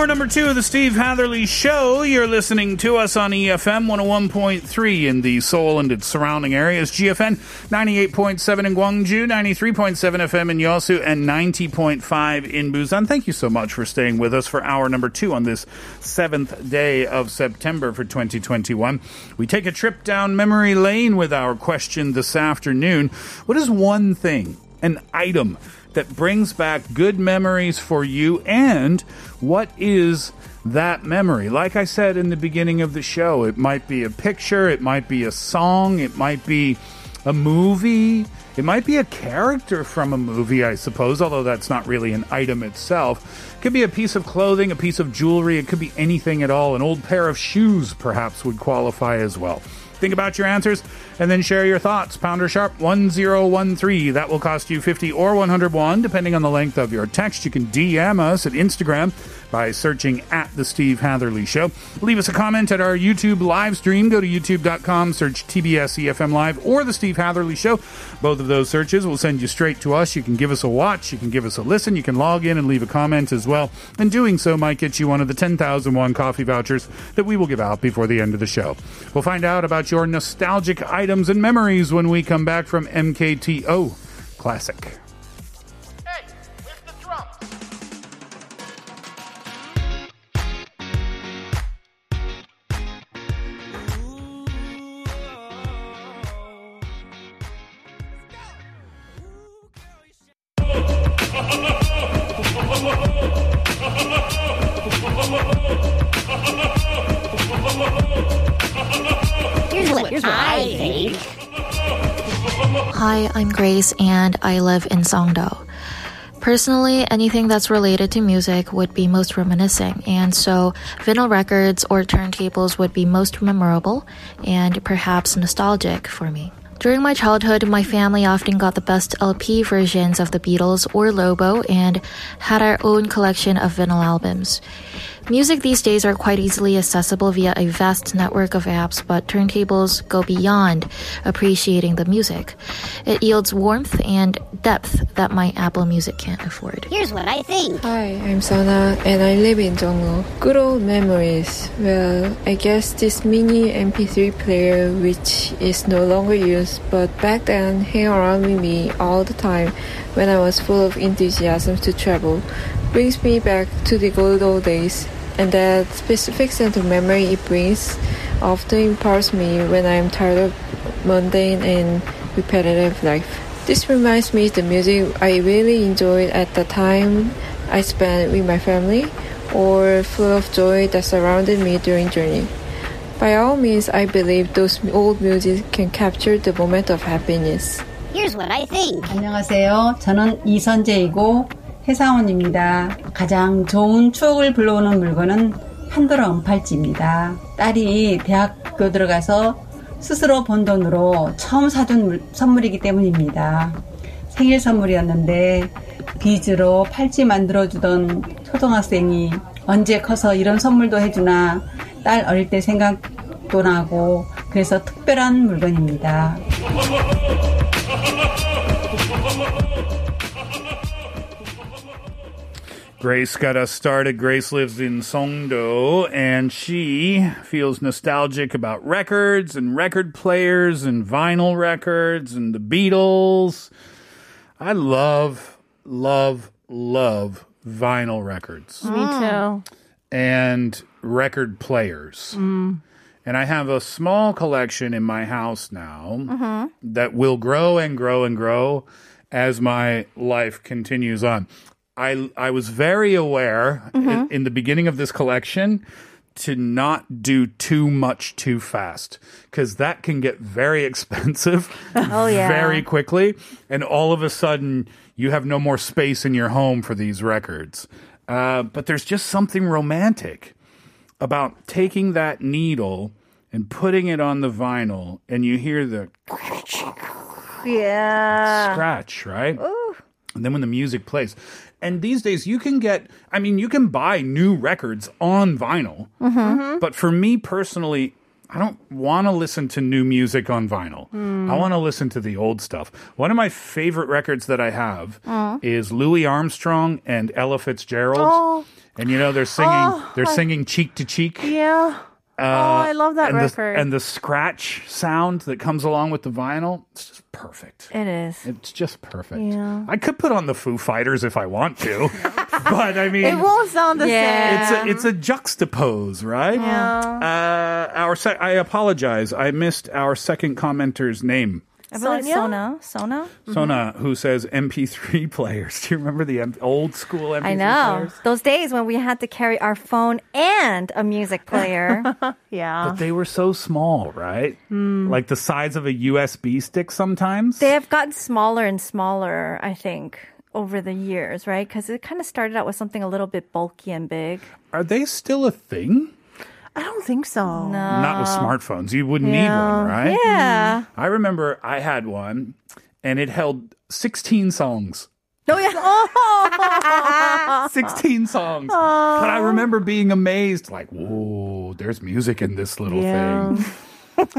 Hour number two of the Steve Hatherley Show. You're listening to us on EFM 101.3 in the Seoul and its surrounding areas, GFN 98.7 in Gwangju, 93.7 FM in Yosu, and 90.5 in Busan. Thank you so much for staying with us for hour number two on this seventh day of September for 2021. We take a trip down memory lane with our question this afternoon. What is one thing, an item, that brings back good memories for you and what is that memory? Like i said in the beginning of the show it might be a picture it might be a song it might be a movie. It might be a character from a movie i suppose although that's not really an item itself. It could be a piece of clothing a piece of jewelry it could be anything at all. An old pair of shoes perhaps would qualify as well Think about your answers and then share your thoughts. Pounder sharp 1013. That will cost you 50 or 101, depending on the length of your text. You can DM us at Instagram by searching at The Steve Hatherley Show. Leave us a comment at our YouTube live stream. Go to youtube.com, search TBS EFM Live or The Steve Hatherley Show. Both of those searches will send you straight to us. You can give us a watch, you can give us a listen, you can log in and leave a comment as well. And doing so might get you one of the 10,001 coffee vouchers that we will give out before the end of the show. We'll find out about your nostalgic items and memories when we come back from MKTO Classic. Hi, I'm Grace and I live in Songdo. Personally, anything that's related to music would be most reminiscing, and so vinyl records or turntables would be most memorable and perhaps nostalgic for me. During my childhood, my family often got the best LP versions of the Beatles or Lobo and had our own collection of vinyl albums. Music these days are quite easily accessible via a vast network of apps, but turntables go beyond appreciating the music. It yields warmth and depth that my Apple Music can't afford. Here's what I think. Hi, I'm Sana and I live in Jongno. Good old memories. Well, I guess this mini MP3 player, which is no longer used, but back then hang around with me all the time when I was full of enthusiasm to travel, brings me back to the good old days. And that specific sense of memory it brings often imparts me when I'm tired of mundane and repetitive life. This reminds me of the music I really enjoyed at the time I spent with my family or full of joy that surrounded me during journey. By all means, I believe those old music can capture the moment of happiness. Here's what I think. 안녕하세요. 저는 이선재이고 회사원입니다. 가장 좋은 추억을 불러오는 물건은 판도라 은팔찌입니다. 딸이 대학교 들어가서 스스로 번 돈으로 처음 사준 물- 선물이기 때문입니다. 생일 선물이었는데 비즈로 팔찌 만들어주던 초등학생이 언제 커서 이런 선물도 해주나 딸 어릴 때 생각도 나고 그래서 특별한 물건입니다. Grace got us started. Grace lives in Songdo and she feels nostalgic about records and record players and vinyl records and the Beatles. I love, love, love vinyl records. Me too. and record players. Mm. And I have a small collection in my house now Mhm. that will grow and grow and grow as my life continues on. I I was very aware in, Mhm. in the beginning of this collection to not do too much too fast because that can get very expensive Oh, yeah. very quickly and all of a sudden you have no more space in your home for these records uh, but there's just something romantic about taking that needle and putting it on the vinyl and you hear the Yeah. scratch, right? And then when the music plays. And these days you can get I mean you can buy new records on vinyl. Mhm. But for me personally, I don't want to listen to new music on vinyl. Mm. I want to listen to the old stuff. One of my favorite records that I have Mm. is Louis Armstrong and Ella Fitzgerald. Oh. And you know they're singing Oh, they're I- singing cheek to cheek. Yeah. Oh, I love that and record. The, and the scratch sound that comes along with the vinyl, it's just perfect. it is. It's just perfect. Yeah. I could put on the Foo Fighters if I want to, but I mean, It won't sound the same. It's a, same. it's a juxtapose, right? Yeah. Uh, our se- I apologize. I missed our second commenter's name. I believe Sona. Sona? Sona, who says MP3 players. Do you remember the M- old school MP3 I know. players? Those days when we had to carry our phone and a music player. yeah. But they were so small, right? Mm. Like the size of a USB stick sometimes. They have gotten smaller and smaller, I think, over the years, right? Because it kind of started out with something a little bit bulky and big. Are they still a thing? I don't think so. No. Not with smartphones. You wouldn't need one, right? Yeah. Mm. I remember I had one and it held 16 songs. Oh, yeah. 16 songs. But I remember being amazed, like, whoa, there's music in this little Yeah. thing.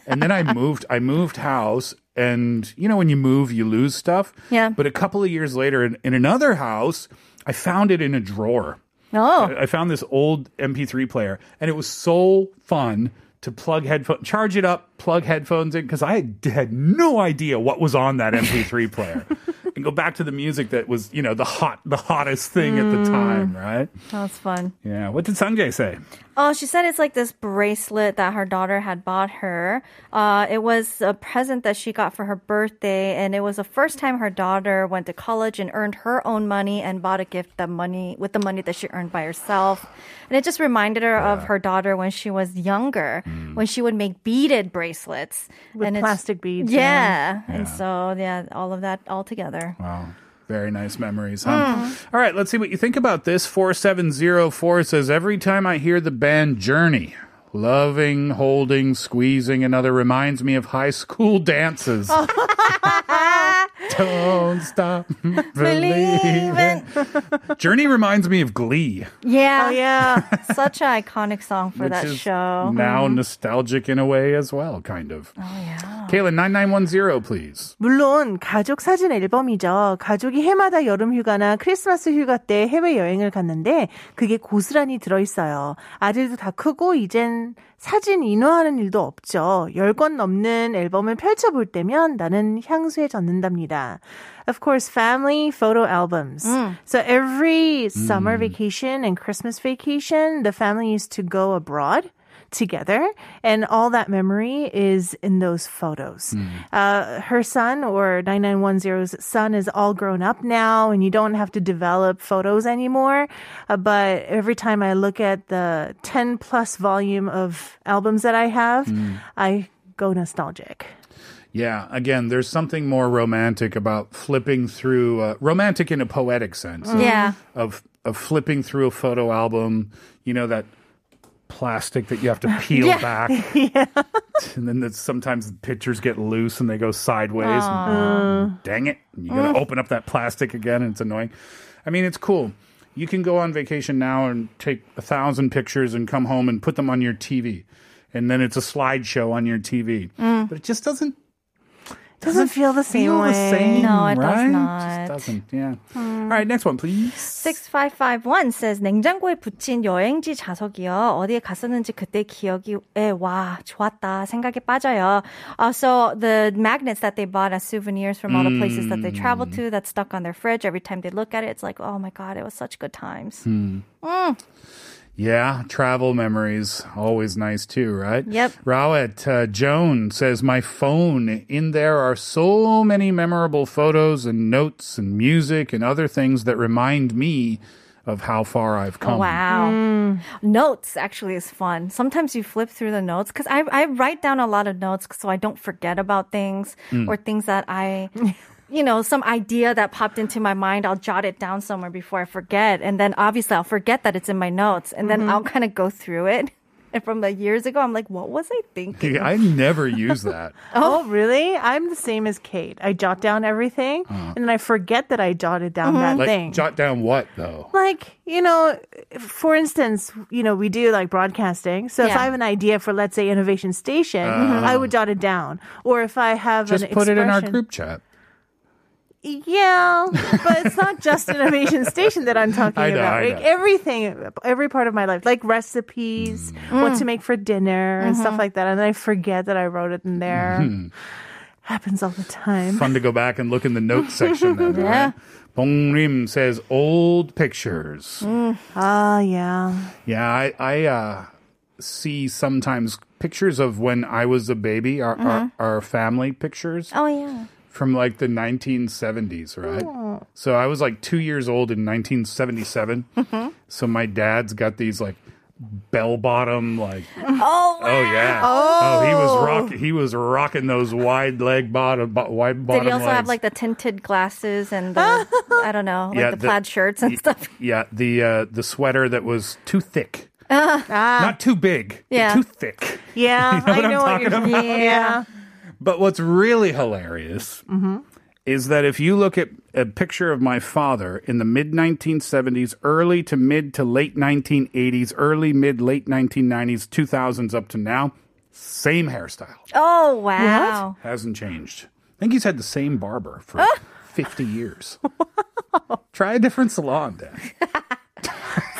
and then I moved, I moved house. And, you know, when you move, you lose stuff. Yeah. But a couple of years later, in, in another house, I found it in a drawer. Oh. I I found this old MP3 player, and it was so fun to plug headphone, charge it up, plug headphones in, because I had, had no idea what was on that MP3 player, and go back to the music that was, you know, the hot, the hottest thing at the mm. time, right? That's fun. Yeah. What did Sanjay say? Oh, she said it's like this bracelet that her daughter had bought her. Uh, it was a present that she got for her birthday, and it was the first time her daughter went to college and earned her own money and bought a gift that money with the money that she earned by herself. And it just reminded her of her daughter when she was younger, when she would make beaded bracelets With and plastic beads, Yeah. yeah. and so yeah, all of that all together. Wow. Very nice memories, huh? Hmm. All right, let's see what you think about this. 4704 says Every time I hear the band Journey, loving, holding, squeezing, and other reminds me of high school dances. Don't stop believing. Journey reminds me of Glee, Yeah. Oh, yeah. Such an iconic song for which that is show. now mm-hmm. nostalgic in a way as well, kind of. Oh, yeah. Kaylin, 9910, please. 물론 가족 사진 앨범이죠. 가족이 해마다 여름 휴가나 크리스마스 휴가 때 해외 여행을 갔는데 그게 고스란히 들어 있어요. 아들도 다 크고 이젠 사진 인화하는 일도 없죠. 10권 넘는 앨범을 펼쳐볼 때면 나는 향수에 젖는답니다. Of course, family photo albums. So every summer vacation and Christmas vacation, the family used to go abroad together and all that memory is in those photos. Uh, her son or 9910's son is all grown up now and you don't have to develop photos anymore. Uh, but every time I look at the 10 plus volume of albums that I have, I go nostalgic. Yeah, again, there's something more romantic about flipping through, uh, romantic in a poetic sense. of- Yeah. Of, of flipping through a photo album, you know, that plastic that you have to peel Yeah. back. And then sometimes the pictures get loose and they go sideways. And, oh, dang it. And you got to open up that plastic again and it's annoying. I mean, it's cool. You can go on vacation now and take a thousand pictures and come home and put them on your TV. And then it's a slideshow on your TV. Mm. But it just doesn't Doesn't feel the same feel way. the same, No, it does right? not. Just doesn't. Yeah. All right, next one, please. 6551 says 냉장고에 붙인 여행지 자석이요. 어디에 갔었는지 그때 기억이 에, 와 좋았다 생각에 빠져요. Uh, so the magnets that they bought as souvenirs from all the places that they traveled to that's stuck on their fridge every time they look at it it's like oh my god it was such good times. Mm. Yeah, travel memories always nice too, right? Yep. Rawet uh, Joan says my phone in there are so many memorable photos and notes and music and other things that remind me of how far I've come. Wow. Notes actually is fun. Sometimes you flip through the notes because I, I write down a lot of notes so I don't forget about things Mm. or things that I, you know, some idea that popped into my mind. I'll jot it down somewhere before I forget. And then obviously I'll forget that it's in my notes and then Mhm. I'll kind of go through it. And from the years ago, I'm like, what was I thinking? I never use that. Oh, really? I'm the same as Kate. I jot down everything, Uh-huh. and then I forget that I jotted down that like thing. jot down what though? like you know for instance you know we do like broadcasting so if i have an idea for let's say innovation station Uh. i would jot it down or if i have an. Just an put it in our group chat. Yeah but it's not just innovation station that i'm talking know, about I like know. everything every part of my life like recipes Mm. what to make for dinner and stuff Mhm. like that and then i forget that i wrote it in there Mhm. happens all the time Fun to go back and look in the notes section then, Yeah. right? Bong Rim says old pictures. ah yeah Yeah, I, I uh, see sometimes pictures of when I was a baby, our, Mhm. our, our family pictures Oh, yeah. From like the 1970s, right? Oh. So I was like two years old in 1977. Mhm. So my dad's got these like bell bottom like Oh, oh yeah Oh. he was rock he was rocking those wide leg bottom bo- wide bottom Did he also legs. have like the tinted glasses and the, I don't know, like Yeah, the the- plaid shirts and y- stuff? yeah the uh, the sweater that was too thick Ah. not too big Yeah. too thick yeah You know i what I'm know what you're about? yeah But what's really hilarious mm-hmm. is that if you look at a picture of my father in the mid 1970s, early to mid to late 1980s, early mid late 1990s, 2000s up to now, same hairstyle. Oh, wow. Hasn't changed. I think he's had the same barber for 50 years. Try a different salon, Dan.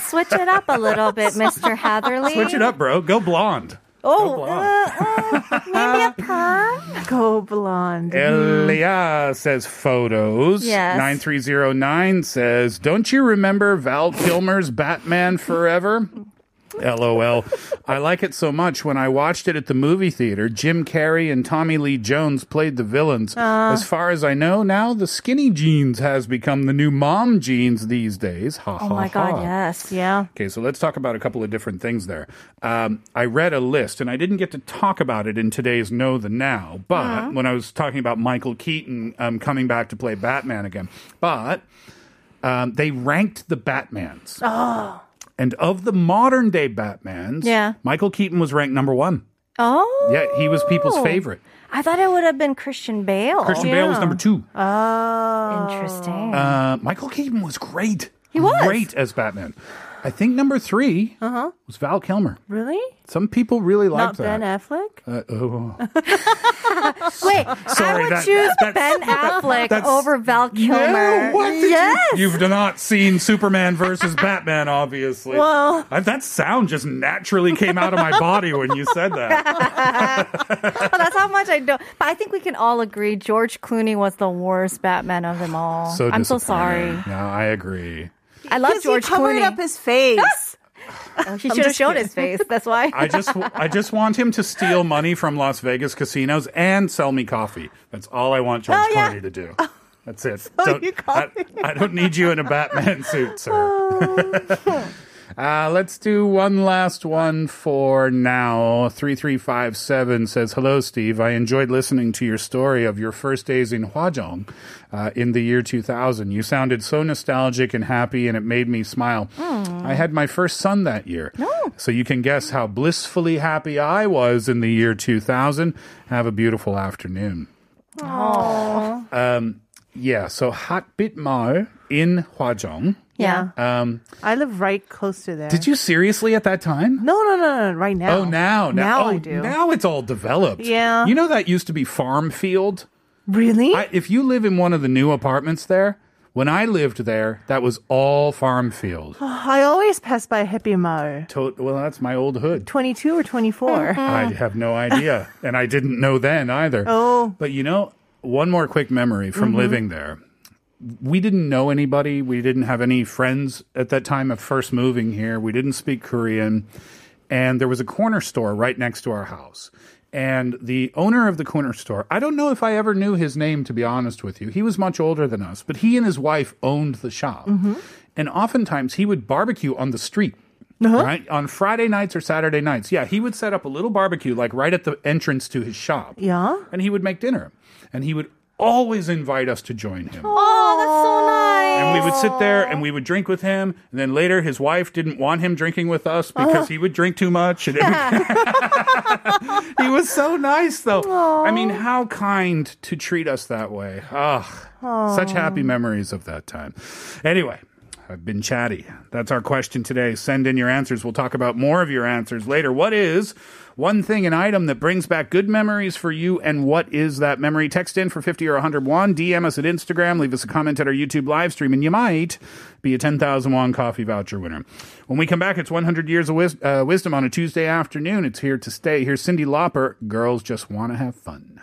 Switch it up a little bit, Mr. Hatherley. Switch it up, bro. Go blonde. Oh, uh, uh, maybe a perm? go blonde Elia says photos. Yes. 9309 says, Don't you remember Val Kilmer's Batman Forever? LOL. I like it so much. When I watched it at the movie theater, Jim Carrey and Tommy Lee Jones played the villains. Uh. as far as I know, now the skinny jeans has become the new mom jeans these days. Ha Oh ha my God, ha. yes. Yeah. Okay, so let's talk about a couple of different things there. Um, I read a list, and I didn't get to talk about it in today's Know the Now, but Uh-huh. when I was talking about Michael Keaton um, coming back to play Batman again, but um, they ranked the Batmans. oh And of the modern day Batmans, Yeah. Michael Keaton was ranked number one. Oh. Yeah, he was people's favorite. I thought it would have been Christian Bale. Christian Bale was number two. oh Interesting. Uh, Michael Keaton was great. He was. Great as Batman. I think number three uh-huh was Val Kilmer. really Some people really not liked that. ben affleck Uh, oh. Wait, Sorry, I would that- choose that's- Ben Affleck that's- over Val Kilmer. No, what did you- yes. You've not seen Superman versus Batman, obviously. Well- Uh, that sound just naturally came out of my body when you said that. Oh, that's how much I don't. But I think we can all agree George Clooney was the worst Batman of them all. So I'm so sorry. No, I agree. I love George he covered Clooney. up his face Oh, he should have shown his face. That's why. I just, I just want him to steal money from Las Vegas casinos and sell me coffee. That's all I want George Oh, yeah. Clooney to do. Oh. That's it. Sell Don't- I. I don't need you in a Batman suit, sir. Oh. Uh, let's do one last one for now. 3357 says, Hello, Steve. I enjoyed listening to your story of your first days in Hwajong uh, in the year 2000. You sounded so nostalgic and happy, and it made me smile. I had my first son that year. So you can guess how blissfully happy I was in the year 2000. Have a beautiful afternoon. oh Um, yeah, so Hot Bit Mar in Hwajong. Yeah. Um, i live right close to there did you seriously at that time? no no no no right now Oh, now, now, oh, I do. Now it's all developed. Yeah. You know that used to be farm field. really I, if you live in one of the new apartments there, when I lived there, that was all farm field. I always pass by Happy Mall. To- well, that's my old hood. 22 or 24? I have no idea, and I didn't know then either. Oh. But you know, one more quick memory from living there. We didn't know anybody. We didn't have any friends at that time of first moving here. We didn't speak Korean. And there was a corner store right next to our house. And the owner of the corner store, I don't know if I ever knew his name, to be honest with you. He was much older than us, but he and his wife owned the shop. Mm-hmm. And oftentimes he would barbecue on the street. Uh-huh. Right? On Friday nights or Saturday nights. Yeah, he would set up a little barbecue like right at the entrance to his shop. Yeah. And he would make dinner. And he would always invite us to join him. Oh, that's so nice. And we would sit there and we would drink with him. And then later, his wife didn't want him drinking with us because oh. he would drink too much. And he was so nice, though. I mean, how kind to treat us that way. Ugh, such happy memories of that time. Anyway. I've been chatty. That's our question today. Send in your answers. We'll talk about more of your answers later. What is one thing, an item that brings back good memories for you, and what is that memory? Text in for 50 or 101. DM us at Instagram. Leave us a comment at our YouTube live stream, and you might be a 10,000 won coffee voucher winner. When we come back, it's 100 Years of wis- uh, Wisdom on a Tuesday afternoon. It's here to stay. Here's Cyndi Lauper. Girls just want to have fun.